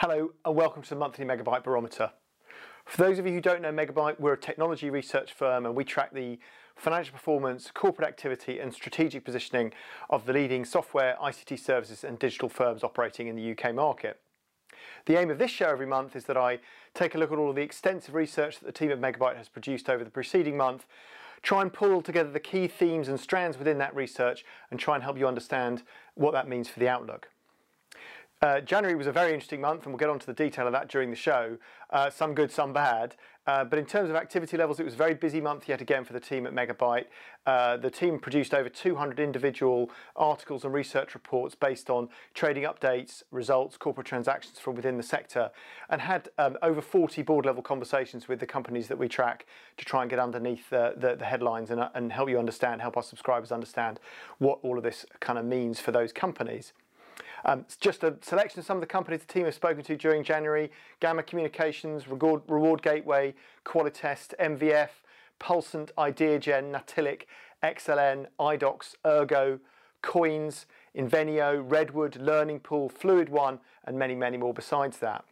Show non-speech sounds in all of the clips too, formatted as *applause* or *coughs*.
Hello and welcome to the monthly Megabuyte Barometer. For those of you who don't know Megabuyte, we're a technology research firm and we track the financial performance, corporate activity and strategic positioning of the leading software, ICT services and digital firms operating in the UK market. The aim of this show every month is that I take a look at all of the extensive research that the team at Megabuyte has produced over the preceding month, try and pull together the key themes and strands within that research and try and help you understand what that means for the outlook. Uh, January was a very interesting month, and we'll get on to the detail of that during the show. Uh, some good, some bad. Uh, but in terms of activity levels, it was a very busy month yet again for the team at Megabuyte. Uh, the team produced over 200 individual articles and research reports based on trading updates, results, corporate transactions from within the sector, and had um, over 40 board level conversations with the companies that we track to try and get underneath the, the, headlines and, and help you understand, help our subscribers understand what all of this kind of means for those companies. Um, it's just a selection of some of the companies the team have spoken to during January, Gamma Communications, Reward, Reward Gateway, Qualitest, MVF, Pulsant, Ideagen, Natilic, XLN, iDocs, Ergo, Coins, Invenio, Redwood, Learning Pool, Fluid One, and many, many more besides that.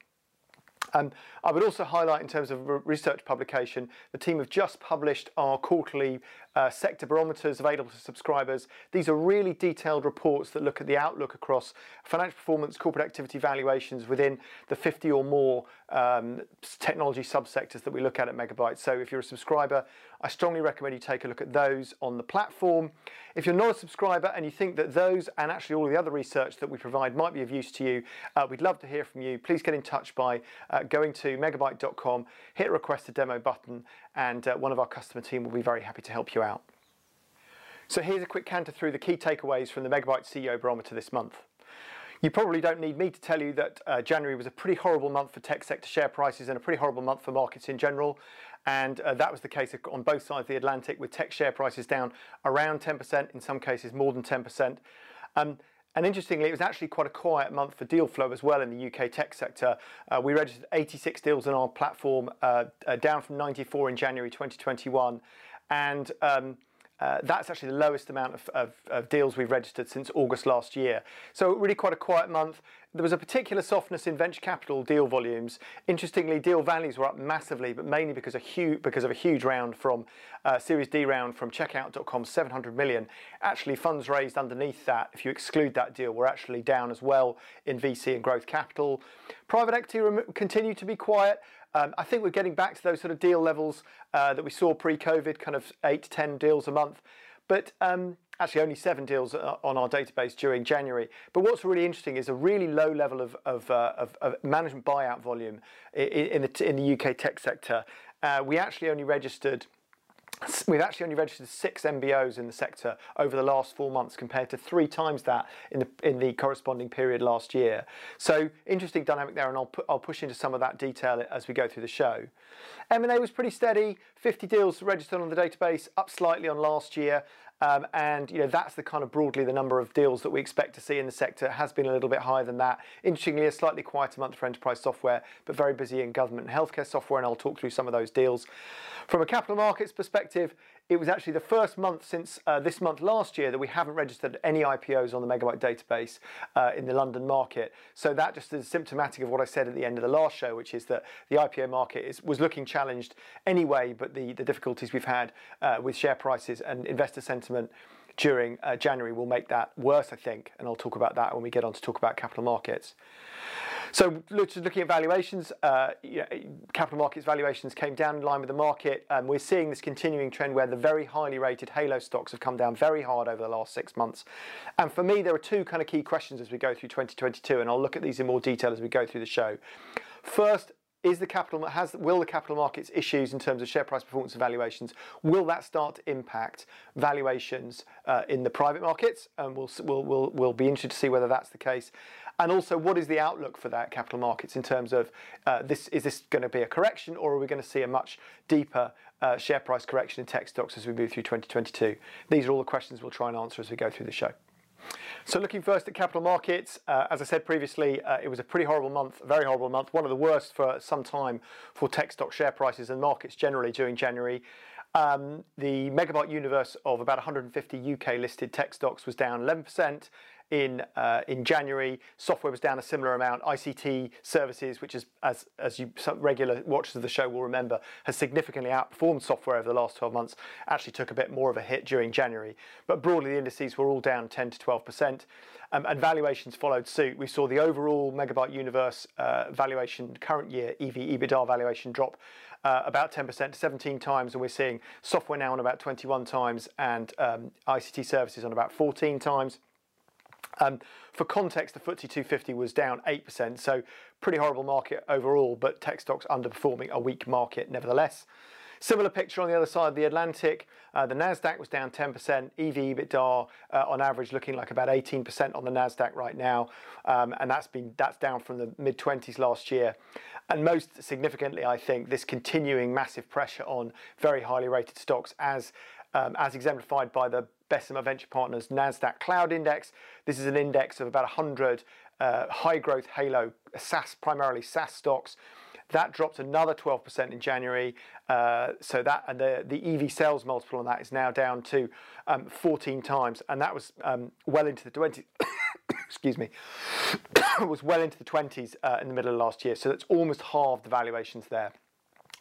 Um, I would also highlight in terms of research publication, the team have just published our quarterly uh, sector barometers available to subscribers. These are really detailed reports that look at the outlook across financial performance, corporate activity valuations within the 50 or more um, technology subsectors that we look at at Megabuyte. So if you're a subscriber, I strongly recommend you take a look at those on the platform. If you're not a subscriber and you think that those and actually all the other research that we provide might be of use to you, uh, we'd love to hear from you. Please get in touch by uh, going to megabuyte.com, hit request a demo button, and uh, one of our customer team will be very happy to help you out. So here's a quick canter through the key takeaways from the Megabuyte CEO Barometer this month. You probably don't need me to tell you that uh, January was a pretty horrible month for tech sector share prices and a pretty horrible month for markets in general. And uh, that was the case on both sides of the Atlantic, with tech share prices down around 10%, in some cases more than 10%. Um, and interestingly, it was actually quite a quiet month for deal flow as well in the UK tech sector. Uh, we registered 86 deals on our platform, uh, uh, down from 94 in January 2021. And um, uh, that's actually the lowest amount of, of, of, deals we've registered since August last year. So really quite a quiet month. There was a particular softness in venture capital deal volumes. Interestingly, deal values were up massively, but mainly because of, huge, because of a huge round from uh, Series D round from Checkout.com, 700 million. Actually, funds raised underneath that, if you exclude that deal, were actually down as well in VC and growth capital. Private equity continued to be quiet. Um, I think we're getting back to those sort of deal levels uh, that we saw pre-COVID, kind of eight to 10 deals a month. But um, actually only seven deals uh, on our database during January. But what's really interesting is a really low level of, of, uh, of, of management buyout volume in, in, the, in the UK tech sector. Uh, we actually only registered We've actually only registered six MBOs in the sector over the last four months compared to three times that in the, in the corresponding period last year. So interesting dynamic there and I'll, pu I'll push into some of that detail as we go through the show. M&A was pretty steady, 50 deals registered on the database, up slightly on last year. Um, and you know that's the kind of broadly the number of deals that we expect to see in the sector has been a little bit higher than that. Interestingly, a slightly quieter month for enterprise software, but very busy in government and healthcare software, and I'll talk through some of those deals. From a capital markets perspective, it was actually the first month since uh, this month last year that we haven't registered any IPOs on the Megabuyte database uh, in the London market. So that just is symptomatic of what I said at the end of the last show, which is that the IPO market is, was looking challenged anyway, but the, the difficulties we've had uh, with share prices and investor sentiment during uh, January will make that worse, I think, and I'll talk about that when we get on to talk about capital markets. So looking at valuations, uh, capital markets valuations came down in line with the market. Um, we're seeing this continuing trend where the very highly rated halo stocks have come down very hard over the last six months. And for me, there are two kind of key questions as we go through 2022, and I'll look at these in more detail as we go through the show. First, is the capital has will the capital markets issues in terms of share price performance and valuations will that start to impact valuations uh, in the private markets? And we'll, we'll we'll we'll be interested to see whether that's the case. And also what is the outlook for that capital markets in terms of uh, this is this going to be a correction or are we going to see a much deeper uh, share price correction in tech stocks as we move through 2022 these are all the questions we'll try and answer as we go through the show so looking first at capital markets, uh, as I said previously, uh, it was a pretty horrible month, very horrible month, one of the worst for some time for tech stock share prices and markets generally during January. Um, the Megabuyte universe of about 150 UK listed tech stocks was down 11%. In uh, in January. Software was down a similar amount. ICT services, which is as as you regular watchers of the show will remember, has significantly outperformed software over the last 12 months. Actually took a bit more of a hit during January, but broadly the indices were all down 10 to 12 percent. Um, and valuations followed suit. We saw the overall Megabuyte universe uh, valuation current year EV EBITDA valuation drop uh, about 10% to 17 times, and we're seeing software now on about 21 times and um, ICT services on about 14 times. Um, for context, the FTSE 250 was down 8%, so pretty horrible market overall, but tech stocks underperforming a weak market nevertheless. Similar picture on the other side of the Atlantic. Uh, the Nasdaq was down 10%. EV EBITDA uh, on average looking like about 18% on the Nasdaq right now, um, and that's been that's down from the mid 20s last year. And most significantly, I think this continuing massive pressure on very highly rated stocks as um, as exemplified by the Bessemer Venture Partners Nasdaq Cloud Index. This is an index of about 100 uh, high growth halo SaaS, primarily SaaS stocks. That dropped another 12% in January. Uh, so that and the, the EV sales multiple on that is now down to um, 14 times, and that was um, well into the 20s. *coughs* excuse me, *coughs* was well into the 20s uh, in the middle of last year. So that's almost halved the valuations there.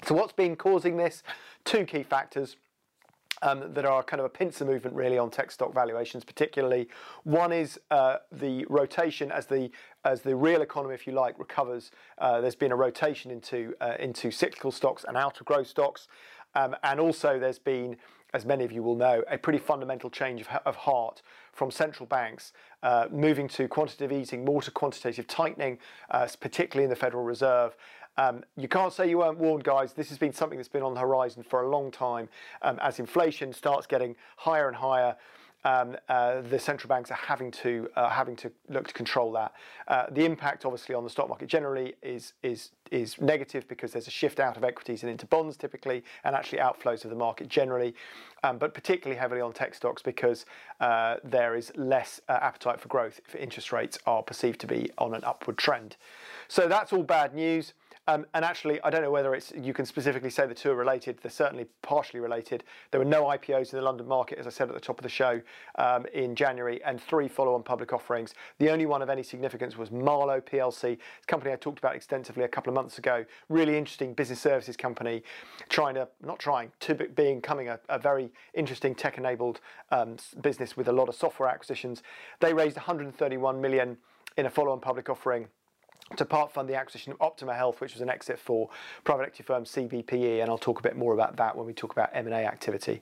So what's been causing this? Two key factors um, that are kind of a pincer movement really on tech stock valuations, particularly. One is uh, the rotation as the as the real economy, if you like, recovers. Uh, there's been a rotation into uh, into cyclical stocks and out of growth stocks, um, and also there's been as many of you will know, a pretty fundamental change of, of heart from central banks uh, moving to quantitative easing, more to quantitative tightening, uh, particularly in the Federal Reserve, um, you can't say you weren't warned, guys. This has been something that's been on the horizon for a long time. Um, as inflation starts getting higher and higher, um, uh, the central banks are having to uh, having to look to control that. Uh, the impact, obviously, on the stock market generally is is is negative because there's a shift out of equities and into bonds typically, and actually outflows of the market generally, um, but particularly heavily on tech stocks because uh, there is less uh, appetite for growth if interest rates are perceived to be on an upward trend. So that's all bad news. Um, and actually, I don't know whether it's you can specifically say the two are related. They're certainly partially related. There were no IPOs in the London market, as I said at the top of the show, um, in January, and three follow-on public offerings. The only one of any significance was Marlowe PLC, a company I talked about extensively a couple of months ago. Really interesting business services company, trying to not trying to be, becoming a, a very interesting tech-enabled um, business with a lot of software acquisitions. They raised 131 million in a follow-on public offering to part fund the acquisition of Optima Health, which was an exit for private equity firm CBPE, and I'll talk a bit more about that when we talk about M&A activity.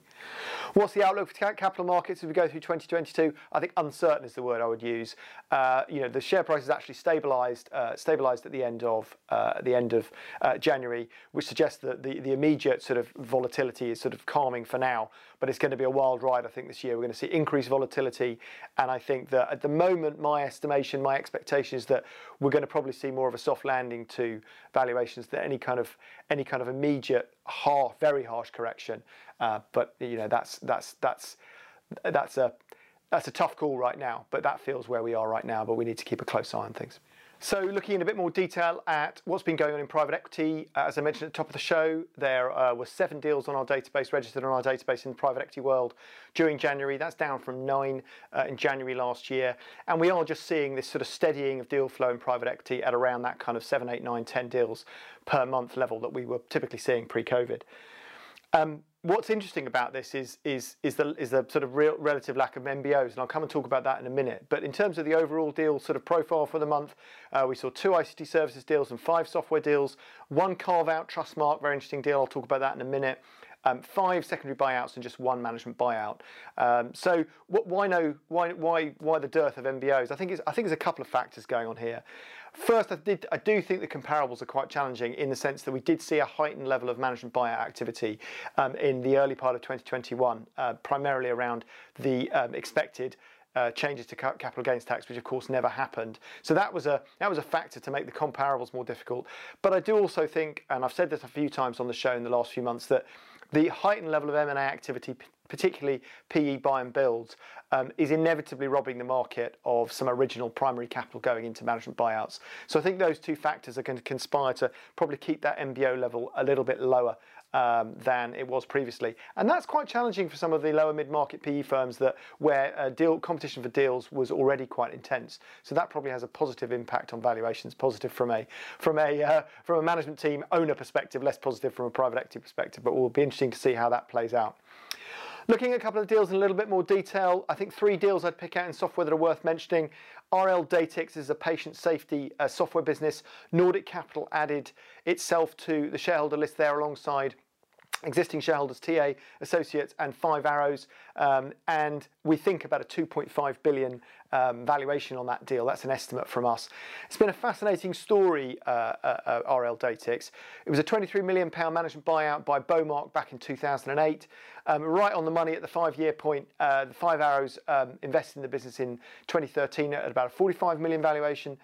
What's the outlook for capital markets as we go through 2022? I think uncertain is the word I would use. Uh, you know, the share price has actually stabilised, uh, stabilised at the end of uh, the end of uh, January, which suggests that the, the immediate sort of volatility is sort of calming for now, but it's going to be a wild ride. I think this year we're going to see increased volatility, and I think that at the moment, my estimation, my expectation is that we're going to probably see more of a soft landing to valuations than any kind of any kind of immediate, harsh, very harsh correction. Uh, but you know that's that's that's that's a that's a tough call right now. But that feels where we are right now. But we need to keep a close eye on things. So looking in a bit more detail at what's been going on in private equity, uh, as I mentioned at the top of the show, there uh, were seven deals on our database, registered on our database in the private equity world during January. That's down from nine uh, in January last year. And we are just seeing this sort of steadying of deal flow in private equity at around that kind of seven, eight, nine, ten deals per month level that we were typically seeing pre-COVID. Um, what's interesting about this is is is the is the sort of real relative lack of MBOs, and I'll come and talk about that in a minute. But in terms of the overall deal sort of profile for the month, uh, we saw two ICT services deals and five software deals, one carve out Trustmarque, very interesting deal. I'll talk about that in a minute. Um, five secondary buyouts and just one management buyout. Um, so why no? Why why why the dearth of MBOs? I think it's I think there's a couple of factors going on here. First, I, did, I do think the comparables are quite challenging in the sense that we did see a heightened level of management buyout activity um, in the early part of 2021, uh, primarily around the um, expected uh, changes to capital gains tax, which of course never happened. So that was a that was a factor to make the comparables more difficult. But I do also think, and I've said this a few times on the show in the last few months, that the heightened level of M&A activity, particularly PE buy and builds, um, is inevitably robbing the market of some original primary capital going into management buyouts. So I think those two factors are going to conspire to probably keep that MBO level a little bit lower um, than it was previously. And that's quite challenging for some of the lower mid-market PE firms that where uh, deal competition for deals was already quite intense. So that probably has a positive impact on valuations, positive from a from a uh, from a management team owner perspective, less positive from a private equity perspective. But it will be interesting to see how that plays out. Looking at a couple of deals in a little bit more detail, I think three deals I'd pick out in software that are worth mentioning. RL Datix is a patient safety uh, software business. Nordic Capital added itself to the shareholder list there alongside existing shareholders, TA Associates and Five Arrows, um, and we think about a 2.5 billion um, valuation on that deal. That's an estimate from us. It's been a fascinating story, uh, uh, uh RL Datix. It was a 23 million pound management buyout by Bowmark back in 2008, um, right on the money at the five-year point. The Five Arrows invested in the business in 2013 at about a 45 million valuation.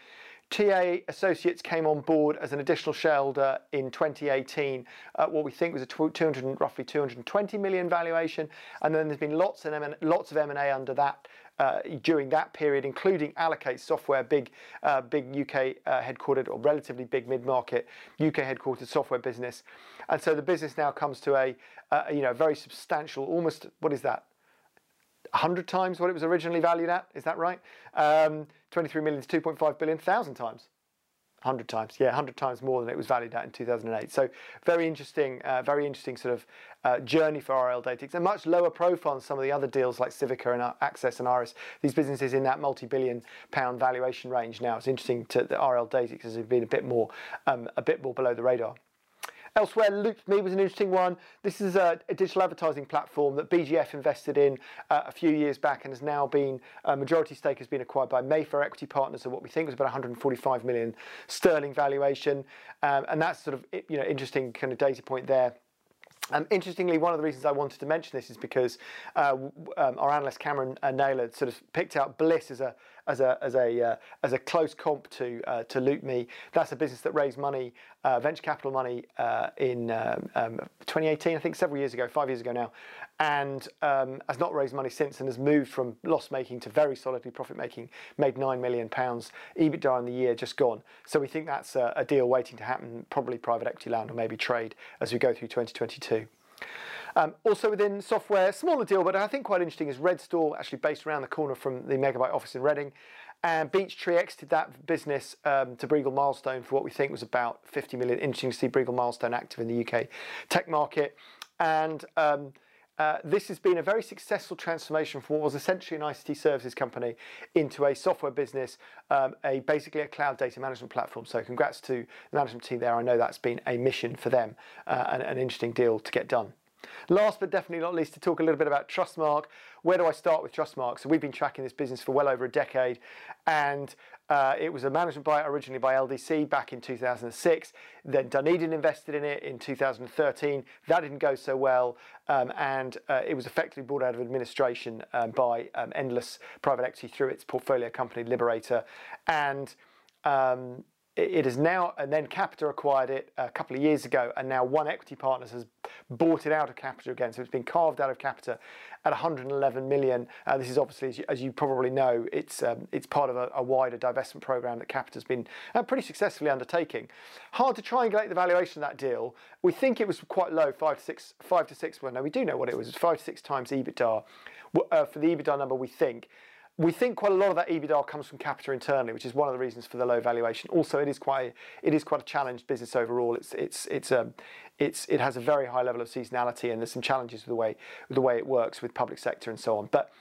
TA Associates came on board as an additional shareholder in 2018 at what we think was a 200, roughly 220 million valuation, and then there's been lots and M- lots of M&A under that uh, during that period, including Allocate Software, big, uh, big UK uh, headquartered or relatively big mid-market UK headquartered software business, and so the business now comes to a, you know very substantial, almost what is that 100 times what it was originally valued at. Is that right? Um, 23 million to 2.5 billion, 1,000 times. 100 times, yeah, 100 times more than it was valued at in 2008. So very interesting, uh, very interesting sort of uh, journey for RL Datix. A much lower profile than some of the other deals like Civica and Access and Iris. These businesses in that multi-billion pound valuation range now. It's interesting to the RL Datix has been a bit more, um, a bit more below the radar. Elsewhere, Loopme was an interesting one. This is a, a digital advertising platform that BGF invested in uh, a few years back and has now been, a majority stake has been acquired by Mayfair Equity Partners at what we think was about 145 million sterling valuation. Um, and that's sort of, you know, interesting kind of data point there. Um, interestingly, one of the reasons I wanted to mention this is because uh, um, our analyst Cameron uh, Naylor sort of picked out Blis as a as a as a uh, as a close comp to uh, to LoopMe. That's a business that raised money, uh, venture capital money, uh, in um, um, 2018, I think several years ago, five years ago now, and um, has not raised money since, and has moved from loss making to very solidly profit making. Made nine million pounds EBITDA in the year just gone. So we think that's a, a deal waiting to happen, probably private equity land or maybe trade as we go through 2022. Um, also within software, smaller deal, but I think quite interesting is Redstor, actually based around the corner from the Megabuyte office in Reading. And Beechtree exited that business um, to Bregal Milestone for what we think was about 50 million. Interesting to see Bregal Milestone active in the UK tech market. And um, uh, this has been a very successful transformation from what was essentially an ICT services company into a software business, um, a basically a cloud data management platform. So congrats to the management team there. I know that's been a mission for them uh, and an interesting deal to get done. Last but definitely not least, to talk a little bit about Trustmarque. Where do I start with Trustmarque? So we've been tracking this business for well over a decade, and uh, it was a management buyout originally by LDC back in 2006. Then Dunedin invested in it in 2013. That didn't go so well, um, and uh, it was effectively brought out of administration um, by um, Endless Private Equity through its portfolio company Liberata, and um, it is now, and then Capita acquired it a couple of years ago, and now One Equity Partners has bought it out of Capita again. So it's been carved out of Capita at 111 million. Uh, this is obviously, as you, as you probably know, it's um, it's part of a, a, wider divestment program that Capita's been uh, pretty successfully undertaking. Hard to triangulate the valuation of that deal. We think it was quite low, five to six, five to six. Well, no, we do know what it was. It was five to six times EBITDA. Uh, for the EBITDA number, we think we think quite a lot of that EBITDA comes from Capita internally, which is one of the reasons for the low valuation. Also, it is quite it is quite a challenged business overall. It's it's it's um it's it has a very high level of seasonality, and there's some challenges with the way with the way it works with public sector and so on. But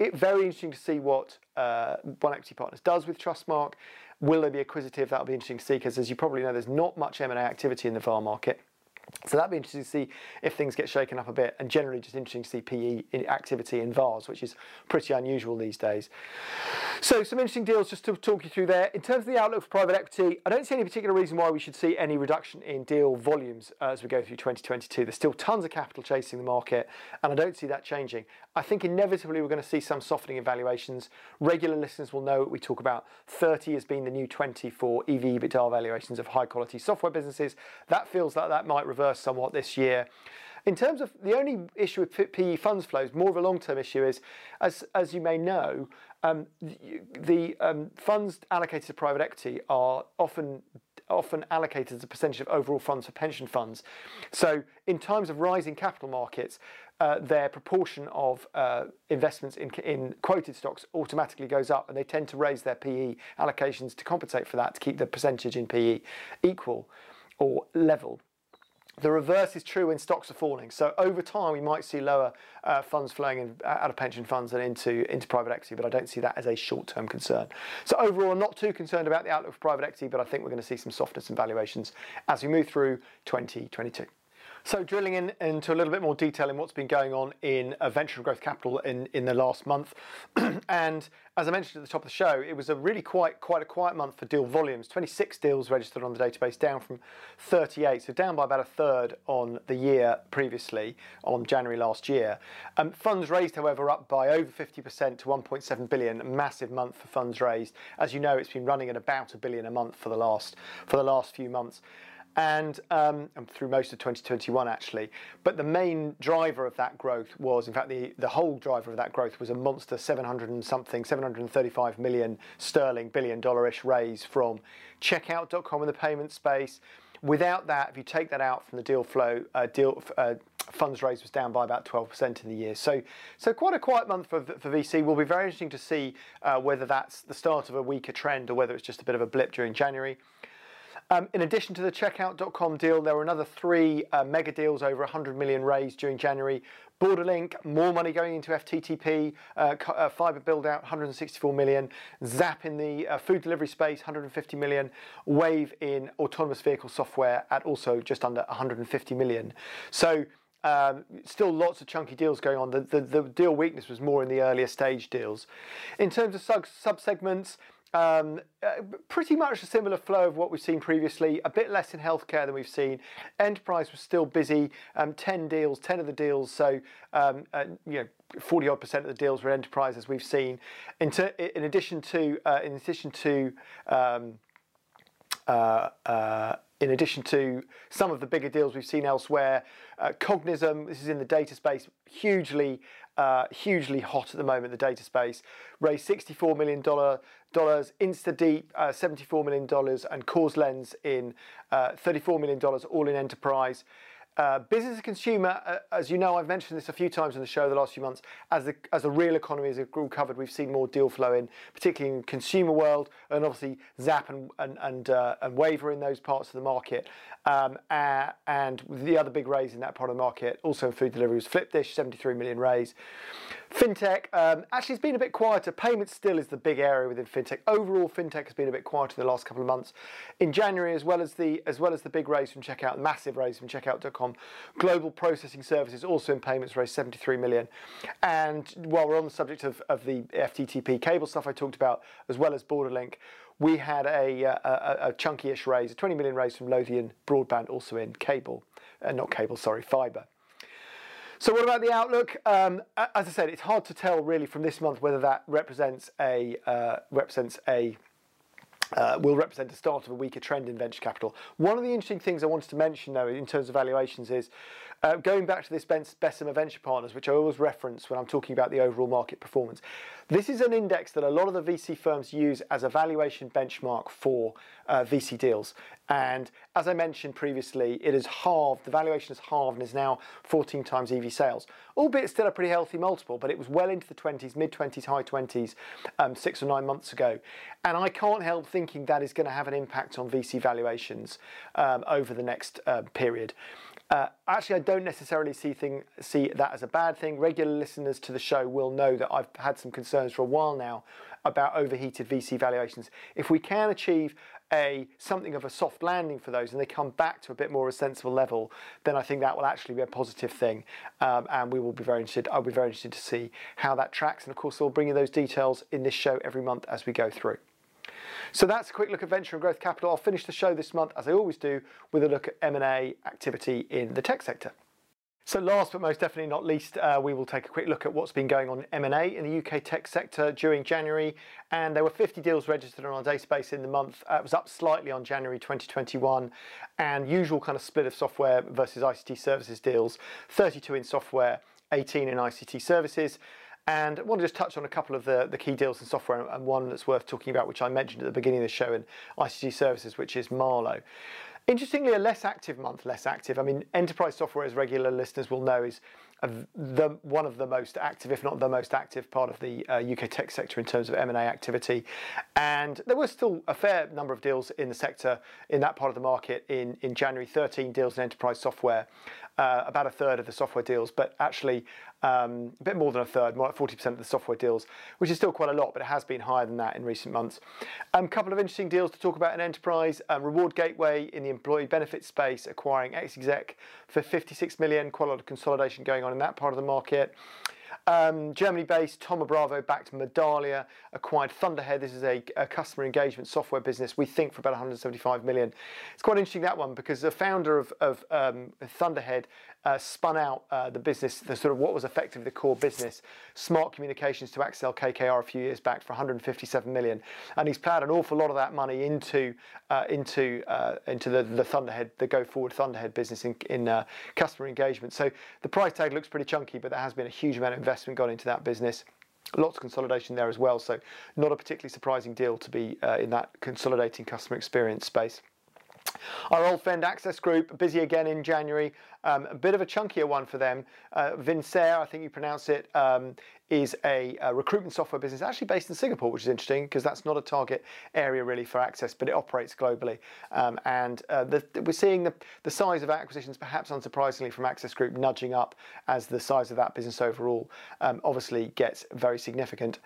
it very interesting to see what uh, One Equity Partners does with Trustmarque. Will they be acquisitive? That'll be interesting to see because, as you probably know, there's not much M&A activity in the VAR market. So that'd be interesting to see if things get shaken up a bit, and generally just interesting to see PE activity in VARs, which is pretty unusual these days. So some interesting deals just to talk you through there. In terms of the outlook for private equity, I don't see any particular reason why we should see any reduction in deal volumes uh, as we go through 2022. There's still tons of capital chasing the market, and I don't see that changing. I think inevitably we're going to see some softening in valuations. Regular listeners will know we talk about 30 as being the new 20 for EV EBITDA valuations of high quality software businesses. That feels like that might reverse somewhat this year. In terms of the only issue with PE funds flows, more of a long-term issue is, as as you may know, um, the, um, funds allocated to private equity are often often allocated as a percentage of overall funds for pension funds. So in times of rising capital markets, uh, their proportion of uh, investments in, in quoted stocks automatically goes up, and they tend to raise their PE allocations to compensate for that to keep the percentage in PE equal or level. The reverse is true when stocks are falling. So over time, we might see lower uh, funds flowing in, uh, out of pension funds and into, into private equity, but I don't see that as a short-term concern. So overall, I'm not too concerned about the outlook for private equity, but I think we're going to see some softness in valuations as we move through 2022. So drilling in into a little bit more detail in what's been going on in uh, venture and growth capital in, in the last month. *clears throat* and as I mentioned at the top of the show, it was a really quite quite a quiet month for deal volumes. 26 deals registered on the database, down from 38, so down by about a third on the year previously, on January last year. Um, funds raised, however, up by over 50% to 1.7 billion. A massive month for funds raised. As you know, it's been running at about a billion a month for the last for the last few months and um, through most of 2021 actually. But the main driver of that growth was, in fact, the, the whole driver of that growth was a monster 700 and something, 735 million sterling, billion dollar-ish raise from Checkout.com in the payment space. Without that, if you take that out from the deal flow, uh, deal uh, funds raised was down by about 12% in the year. So, so quite a quiet month for, for VC. Will be very interesting to see uh, whether that's the start of a weaker trend or whether it's just a bit of a blip during January. Um, in addition to the Checkout.com deal, there were another three uh, mega deals over 100 million raised during January. Borderlink, more money going into FTTP, uh, uh, fiber build out, 164 million. Zapp in the uh, food delivery space, 150 million. Wayve in autonomous vehicle software at also just under 150 million. So um, still lots of chunky deals going on. The, the, the, deal weakness was more in the earlier stage deals. In terms of sub, sub segments, um, uh, pretty much a similar flow of what we've seen previously, a bit less in healthcare than we've seen. Enterprise was still busy, um, 10 deals, 10 of the deals, so um, uh, you know, 40 odd percent of the deals were enterprise as we've seen. In, in addition to, uh, in addition to um, uh, uh, in addition to some of the bigger deals we've seen elsewhere. Uh, Cognism, this is in the data space, hugely, uh, hugely hot at the moment, the data space, raised $64 million, InstaDeep, uh, $74 million, and causaLens in uh, $34 million, all in enterprise. Uh, business and consumer, uh, as you know, I've mentioned this a few times in the show the last few months. As the as the real economy has recovered, we've seen more deal flow in, particularly in consumer world, and obviously Zapp and and and, uh, and Waiver in those parts of the market. Um, and the other big raise in that part of the market, also in food delivery, was Flipdish, 73 million raise. Fintech, um, actually, it's been a bit quieter. Payments still is the big area within fintech. Overall, fintech has been a bit quieter in the last couple of months. In January, as well as the as well as the big raise from Checkout, massive raise from Checkout.com, Global Processing Services also in payments raised 73 million. And while we're on the subject of, of the FTTP cable stuff I talked about, as well as Borderlink, we had a, a, a chunky-ish raise, a 20 million raise from Lothian Broadband, also in cable, uh, not cable, sorry, fibre. So what about the outlook? Um, as I said, it's hard to tell really from this month whether that represents a uh, represents a uh, will represent the start of a weaker trend in venture capital. One of the interesting things I wanted to mention, though, in terms of valuations, is uh, going back to this Bessemer Venture Partners, which I always reference when I'm talking about the overall market performance. This is an index that a lot of the VC firms use as a valuation benchmark for uh, VC deals. And as I mentioned previously, it has halved, the valuation has halved and is now 14 times EV sales, albeit still a pretty healthy multiple, but it was well into the 20s, mid 20s, high 20s um, six or nine months ago. And I can't help thinking that is going to have an impact on VC valuations um, over the next uh, period. Uh, actually, I don't necessarily see thing, see that as a bad thing. Regular listeners to the show will know that I've had some concerns for a while now about overheated VC valuations. If we can achieve a something of a soft landing for those and they come back to a bit more a sensible level, then I think that will actually be a positive thing. Um, and we will be very interested. I'll be very interested to see how that tracks. And of course, we'll bring you those details in this show every month as we go through. So that's a quick look at venture and growth capital. I'll finish the show this month, as I always do, with a look at M&A activity in the tech sector. So last but most definitely not least, uh, we will take a quick look at what's been going on in M&A in the UK tech sector during January. And there were 50 deals registered on our database in the month. Uh, it was up slightly on January 2021. And usual kind of split of software versus ICT services deals, 32 in software, 18 in ICT services. And I want to just touch on a couple of the, the key deals in software and one that's worth talking about, which I mentioned at the beginning of the show in ICT services, which is Marlowe. Interestingly, a less active month, less active. I mean, enterprise software, as regular listeners will know, is the, one of the most active, if not the most active part of the uh, UK tech sector in terms of M&A activity. And there were still a fair number of deals in the sector in that part of the market in, in January, 13 deals in enterprise software, uh, about a third of the software deals, but actually um, a bit more than a third, more like 40% of the software deals, which is still quite a lot, but it has been higher than that in recent months. A um, couple of interesting deals to talk about in enterprise. Um, Reward Gateway in the employee benefits space, acquiring Xexec for 56 million, quite a lot of consolidation going on in that part of the market. Um, Germany-based Thoma Bravo backed Medallia, acquired Thunderhead. This is a, a, customer engagement software business. We think for about 175 million. It's quite interesting that one because the founder of, of um, Thunderhead uh, spun out uh, the business, the sort of what was effectively the core business, Smart Communications to Accel-KKR a few years back for 157 million, and he's plowed an awful lot of that money into uh, into uh, into the, the Thunderhead, the go forward Thunderhead business in, in uh, customer engagement. So the price tag looks pretty chunky, but there has been a huge amount of investment gone into that business. Lots of consolidation there as well, so not a particularly surprising deal to be in that consolidating customer experience space. Our old friend Access Group, busy again in January. Um, a bit of a chunkier one for them. Uh, Vincere, I think you pronounce it, um, is a, a, recruitment software business actually based in Singapore, which is interesting because that's not a target area really for Access, but it operates globally. Um, and uh, the, we're seeing the, the size of acquisitions, perhaps unsurprisingly, from Access Group nudging up as the size of that business overall um, obviously gets very significant.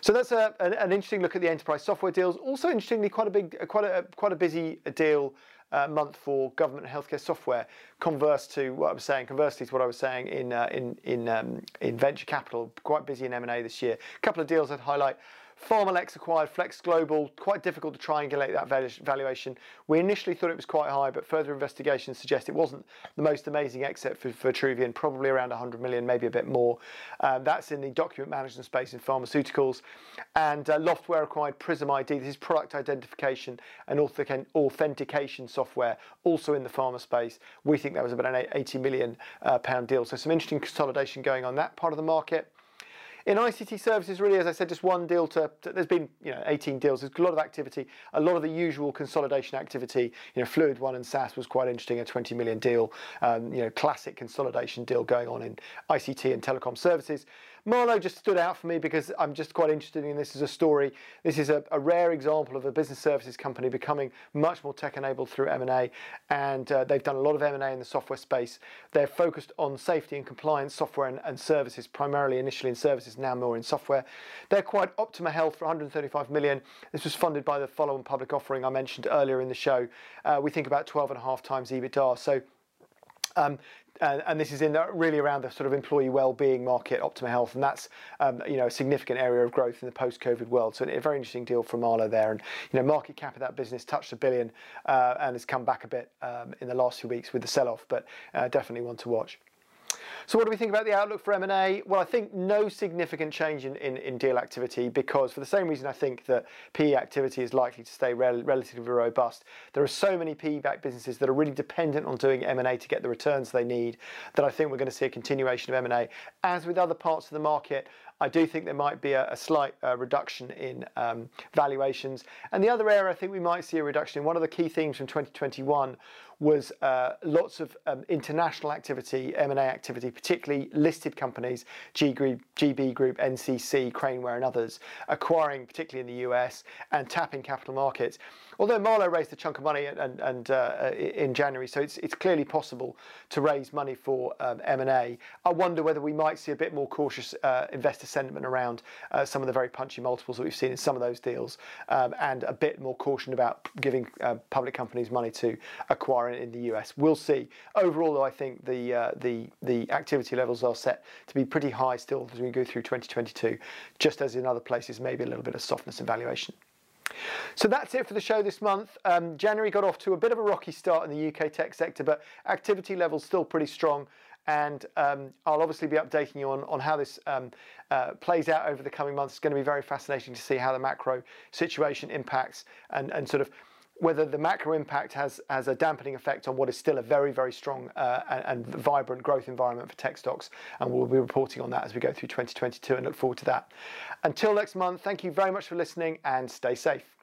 So that's a, an, an, interesting look at the enterprise software deals. Also, interestingly, quite a big, quite a quite a busy deal uh, month for government healthcare software. Converse to what I was saying, conversely to what I was saying in uh, in in um, in venture capital. Quite busy in M and A this year. A couple of deals I'd highlight. PharmaLex acquired Flex Global, quite difficult to triangulate that valuation. We initially thought it was quite high, but further investigations suggest it wasn't the most amazing exit for, for Vitruvian, probably around 100 million, maybe a bit more. Um, that's in the document management space in pharmaceuticals. And uh, Loftware acquired PRISYM ID. This is product identification and authentication software, also in the pharma space. We think that was about an 80 million uh, pound deal. So some interesting consolidation going on that part of the market. In ICT services, really, as I said, just one deal to, to, there's been you know 18 deals. There's a lot of activity, a lot of the usual consolidation activity. You know, Fluid One and SAS was quite interesting, a 20 million deal. Um, you know, classic consolidation deal going on in ICT and telecom services. Marlowe just stood out for me because I'm just quite interested in this as a story. This is a, a rare example of a business services company becoming much more tech-enabled through M&A, and uh, they've done a lot of M&A in the software space. They're focused on safety and compliance software and, and services, primarily initially in services, now more in software. They're quite Optima Health for 135 million. This was funded by the follow-on public offering I mentioned earlier in the show. Uh, we think about 12 and a half times EBITDA. So um, and, and, this is in the, really around the sort of employee well-being market, Optima Health, and that's um, you know a significant area of growth in the post-COVID world. So a very interesting deal from Marlowe there, and you know market cap of that business touched a billion uh, and has come back a bit um, in the last few weeks with the sell-off, but uh, definitely one to watch. So what do we think about the outlook for M&A? Well, I think no significant change in, in, in, deal activity because for the same reason I think that PE activity is likely to stay rel relatively robust. There are so many PE-backed businesses that are really dependent on doing M&A to get the returns they need that I think we're going to see a continuation of M&A. As with other parts of the market, I do think there might be a, a slight uh, reduction in um, valuations. And the other area I think we might see a reduction in, one of the key themes from 2021 was uh, lots of um, international activity, M&A activity, particularly listed companies, G Group, GB Group, NCC, Craneware and others, acquiring particularly in the US and tapping capital markets. Although Marlowe raised a chunk of money and, and uh, in January, so it's, it's clearly possible to raise money for um, M&A. I wonder whether we might see a bit more cautious uh, investor sentiment around uh, some of the very punchy multiples that we've seen in some of those deals um, and a bit more caution about giving uh, public companies money to acquire in the US. We'll see. Overall, though, I think the uh, the the activity levels are set to be pretty high still as we go through 2022, just as in other places, maybe a little bit of softness in valuation. So that's it for the show this month. Um, January got off to a bit of a rocky start in the UK tech sector, but activity levels still pretty strong. And um, I'll obviously be updating you on, on how this um, uh, plays out over the coming months. It's going to be very fascinating to see how the macro situation impacts and, and sort of whether the macro impact has, has a dampening effect on what is still a very, very strong uh, and, and, vibrant growth environment for tech stocks. And we'll be reporting on that as we go through 2022 and look forward to that. Until next month, thank you very much for listening and stay safe.